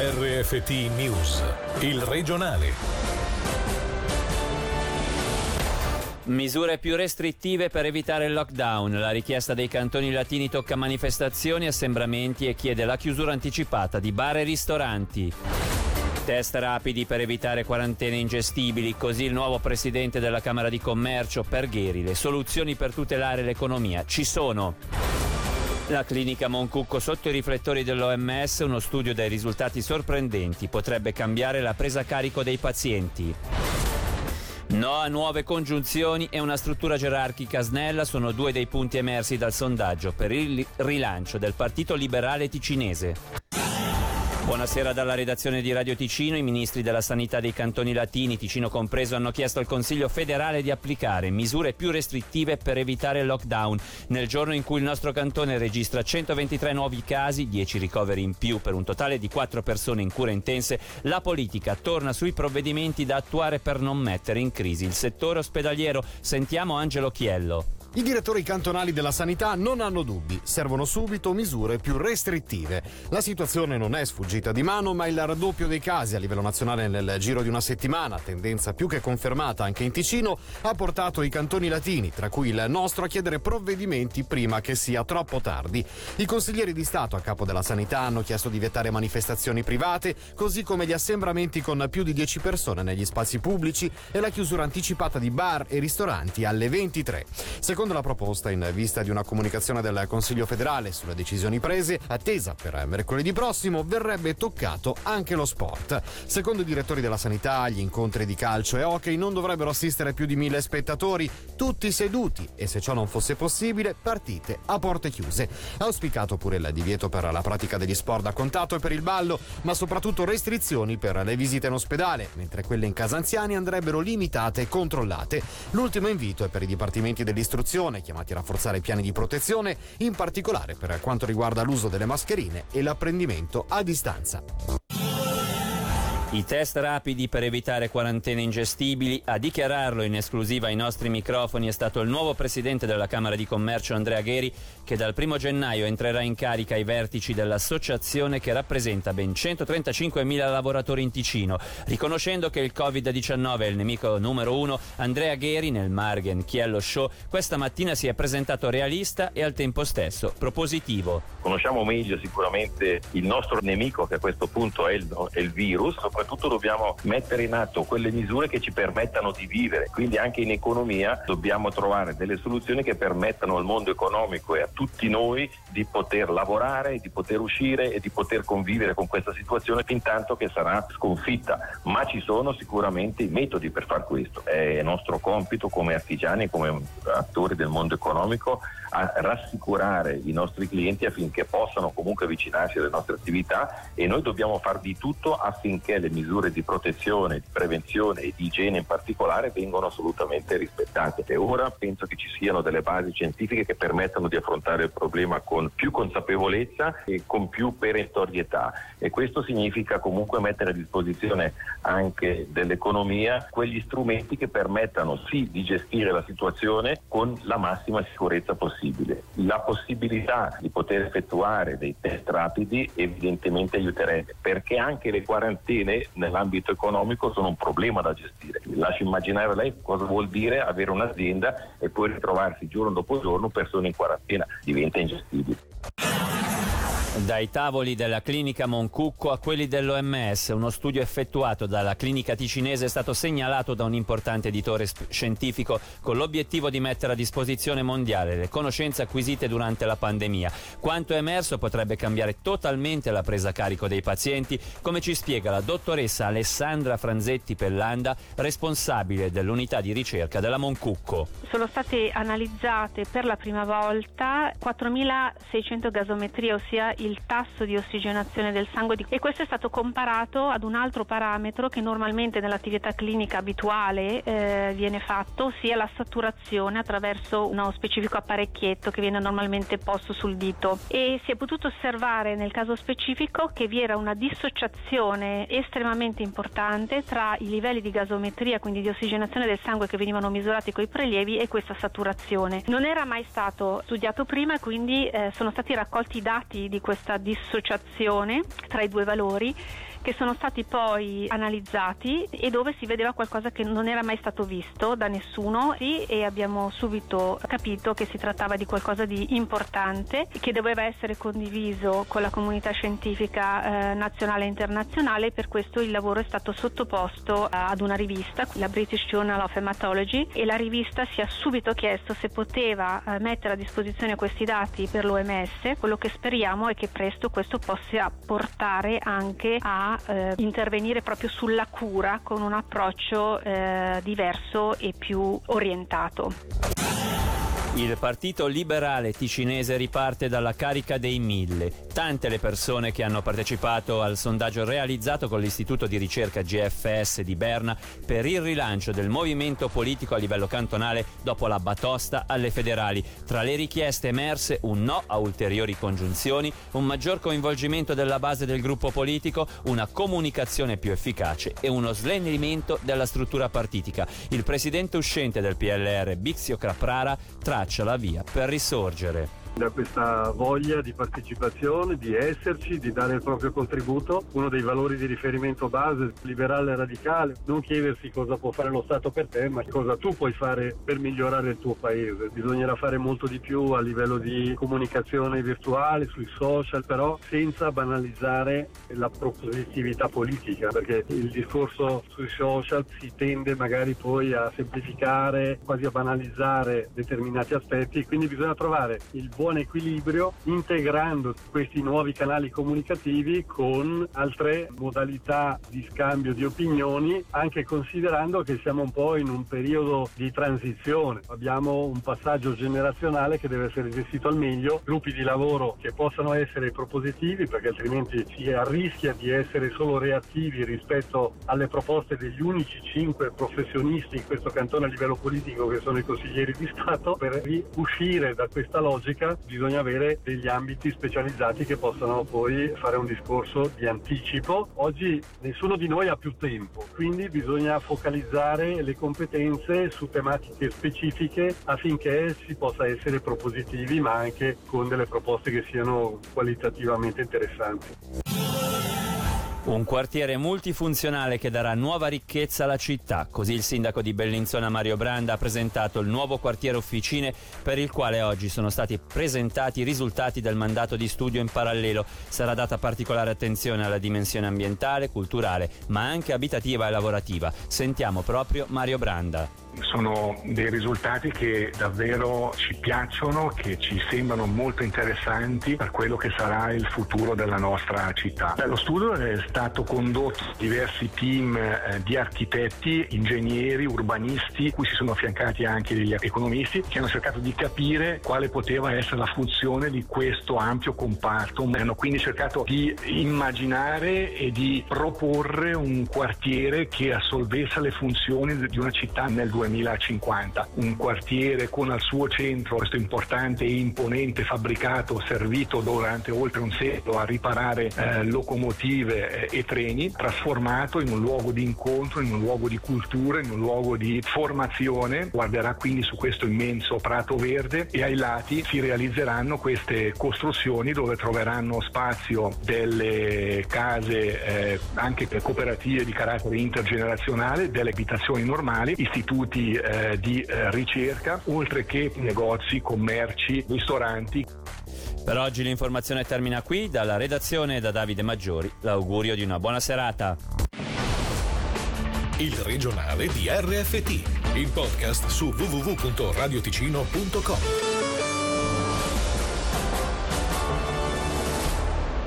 RFT News, il regionale. Misure più restrittive per evitare il lockdown. La richiesta dei cantoni latini tocca manifestazioni, assembramenti e chiede la chiusura anticipata di bar e ristoranti. Test rapidi per evitare quarantene ingestibili, così il nuovo presidente della Camera di Commercio, Pergheri. Le soluzioni per tutelare l'economia ci sono. La clinica Moncucco sotto i riflettori dell'OMS, uno studio dai risultati sorprendenti, potrebbe cambiare la presa a carico dei pazienti. No a nuove congiunzioni e una struttura gerarchica snella sono due dei punti emersi dal sondaggio per il rilancio del Partito Liberale Ticinese. Buonasera dalla redazione di Radio Ticino. I ministri della sanità dei cantoni latini, Ticino compreso, hanno chiesto al Consiglio federale di applicare misure più restrittive per evitare il lockdown. Nel giorno in cui il nostro cantone registra 123 nuovi casi, 10 ricoveri in più per un totale di 4 persone in cure intense, la politica torna sui provvedimenti da attuare per non mettere in crisi il settore ospedaliero. Sentiamo Angelo Chiello. I direttori cantonali della sanità non hanno dubbi, servono subito misure più restrittive. La situazione non è sfuggita di mano, ma il raddoppio dei casi a livello nazionale nel giro di una settimana, tendenza più che confermata anche in Ticino, ha portato i cantoni latini, tra cui il nostro, a chiedere provvedimenti prima che sia troppo tardi. I consiglieri di Stato a capo della sanità hanno chiesto di vietare manifestazioni private, così come gli assembramenti con più di 10 persone negli spazi pubblici e la chiusura anticipata di bar e ristoranti alle 23. Secondo la proposta, in vista di una comunicazione del Consiglio federale sulle decisioni prese, attesa per mercoledì prossimo, verrebbe toccato anche lo sport. Secondo i direttori della sanità, gli incontri di calcio e hockey non dovrebbero assistere più di mille spettatori, tutti seduti e se ciò non fosse possibile, partite a porte chiuse. Auspicato pure il divieto per la pratica degli sport da contatto e per il ballo, ma soprattutto restrizioni per le visite in ospedale, mentre quelle in casa anziani andrebbero limitate e controllate. L'ultimo invito è per i dipartimenti dell'istruzione chiamati a rafforzare i piani di protezione, in particolare per quanto riguarda l'uso delle mascherine e l'apprendimento a distanza. I test rapidi per evitare quarantene ingestibili, a dichiararlo in esclusiva ai nostri microfoni è stato il nuovo presidente della Camera di Commercio Andrea Gheri che dal 1 gennaio entrerà in carica ai vertici dell'associazione che rappresenta ben 135.000 lavoratori in Ticino. Riconoscendo che il Covid-19 è il nemico numero uno, Andrea Gheri nel Margen Chiello Show questa mattina si è presentato realista e al tempo stesso propositivo. Conosciamo meglio sicuramente il nostro nemico che a questo punto è il, è il virus soprattutto dobbiamo mettere in atto quelle misure che ci permettano di vivere, quindi anche in economia dobbiamo trovare delle soluzioni che permettano al mondo economico e a tutti noi di poter lavorare, di poter uscire e di poter convivere con questa situazione fin tanto che sarà sconfitta, ma ci sono sicuramente i metodi per far questo. È nostro compito come artigiani, come attori del mondo economico a rassicurare i nostri clienti affinché possano comunque avvicinarsi alle nostre attività e noi dobbiamo far di tutto affinché le le misure di protezione, di prevenzione e di igiene in particolare vengono assolutamente rispettate. E ora penso che ci siano delle basi scientifiche che permettano di affrontare il problema con più consapevolezza e con più perentorietà e questo significa comunque mettere a disposizione anche dell'economia quegli strumenti che permettano sì di gestire la situazione con la massima sicurezza possibile. La possibilità di poter effettuare dei test rapidi evidentemente aiuterebbe perché anche le quarantene nell'ambito economico sono un problema da gestire. Lascio immaginare lei cosa vuol dire avere un'azienda e poi ritrovarsi giorno dopo giorno persone in quarantena, diventa ingestibile. Dai tavoli della clinica Moncucco a quelli dell'OMS, uno studio effettuato dalla clinica ticinese è stato segnalato da un importante editore scientifico con l'obiettivo di mettere a disposizione mondiale le conoscenze acquisite durante la pandemia. Quanto emerso potrebbe cambiare totalmente la presa a carico dei pazienti, come ci spiega la dottoressa Alessandra Franzetti Pellanda, responsabile dell'unità di ricerca della Moncucco. Sono state analizzate per la prima volta 4.600 gasometrie, ossia il il tasso di ossigenazione del sangue e questo è stato comparato ad un altro parametro che normalmente nell'attività clinica abituale eh, viene fatto, ossia la saturazione attraverso uno specifico apparecchietto che viene normalmente posto sul dito e si è potuto osservare nel caso specifico che vi era una dissociazione estremamente importante tra i livelli di gasometria, quindi di ossigenazione del sangue che venivano misurati con i prelievi e questa saturazione. Non era mai stato studiato prima quindi eh, sono stati raccolti i dati di questo questa dissociazione tra i due valori che sono stati poi analizzati e dove si vedeva qualcosa che non era mai stato visto da nessuno. E abbiamo subito capito che si trattava di qualcosa di importante che doveva essere condiviso con la comunità scientifica eh, nazionale e internazionale. Per questo il lavoro è stato sottoposto ad una rivista, la British Journal of Hematology e la rivista si è subito chiesto se poteva eh, mettere a disposizione questi dati per l'OMS, quello che speriamo è che presto questo possa portare anche a eh, intervenire proprio sulla cura con un approccio eh, diverso e più orientato. Il partito liberale ticinese riparte dalla carica dei mille. Tante le persone che hanno partecipato al sondaggio realizzato con l'Istituto di ricerca GFS di Berna per il rilancio del movimento politico a livello cantonale dopo la batosta alle federali. Tra le richieste emerse un no a ulteriori congiunzioni, un maggior coinvolgimento della base del gruppo politico, una comunicazione più efficace e uno snellimento della struttura partitica. Il presidente uscente del PLR, Bixio Craprara, traccia traccia la via per risorgere da questa voglia di partecipazione, di esserci, di dare il proprio contributo. Uno dei valori di riferimento base, liberale e radicale, non chiedersi cosa può fare lo Stato per te, ma cosa tu puoi fare per migliorare il tuo paese. Bisognerà fare molto di più a livello di comunicazione virtuale, sui social, però senza banalizzare la propositività politica, perché il discorso sui social si tende magari poi a semplificare, quasi a banalizzare determinati aspetti, quindi bisogna trovare il buon buon equilibrio integrando questi nuovi canali comunicativi con altre modalità di scambio di opinioni, anche considerando che siamo un po' in un periodo di transizione. Abbiamo un passaggio generazionale che deve essere gestito al meglio, gruppi di lavoro che possano essere propositivi perché altrimenti si rischia di essere solo reattivi rispetto alle proposte degli unici cinque professionisti in questo cantone a livello politico che sono i consiglieri di Stato per uscire da questa logica bisogna avere degli ambiti specializzati che possano poi fare un discorso di anticipo. Oggi nessuno di noi ha più tempo, quindi bisogna focalizzare le competenze su tematiche specifiche affinché si possa essere propositivi ma anche con delle proposte che siano qualitativamente interessanti. Un quartiere multifunzionale che darà nuova ricchezza alla città. Così il sindaco di Bellinzona Mario Branda ha presentato il nuovo quartiere officine per il quale oggi sono stati presentati i risultati del mandato di studio in parallelo. Sarà data particolare attenzione alla dimensione ambientale, culturale, ma anche abitativa e lavorativa. Sentiamo proprio Mario Branda sono dei risultati che davvero ci piacciono, che ci sembrano molto interessanti per quello che sarà il futuro della nostra città. Lo studio è stato condotto da diversi team eh, di architetti, ingegneri, urbanisti, cui si sono affiancati anche degli economisti, che hanno cercato di capire quale poteva essere la funzione di questo ampio comparto. Hanno quindi cercato di immaginare e di proporre un quartiere che assolvesse le funzioni di una città nel 2000 2050. Un quartiere con al suo centro questo importante e imponente fabbricato servito durante oltre un secolo a riparare eh, locomotive eh, e treni, trasformato in un luogo di incontro, in un luogo di cultura, in un luogo di formazione. Guarderà quindi su questo immenso prato verde e ai lati si realizzeranno queste costruzioni dove troveranno spazio delle case eh, anche cooperative di carattere intergenerazionale, delle abitazioni normali, istituti istituti eh, di eh, ricerca, oltre che negozi, commerci, ristoranti. Per oggi l'informazione termina qui, dalla redazione da Davide Maggiori, l'augurio di una buona serata. Il regionale di RFT, il podcast su www.radioticino.com.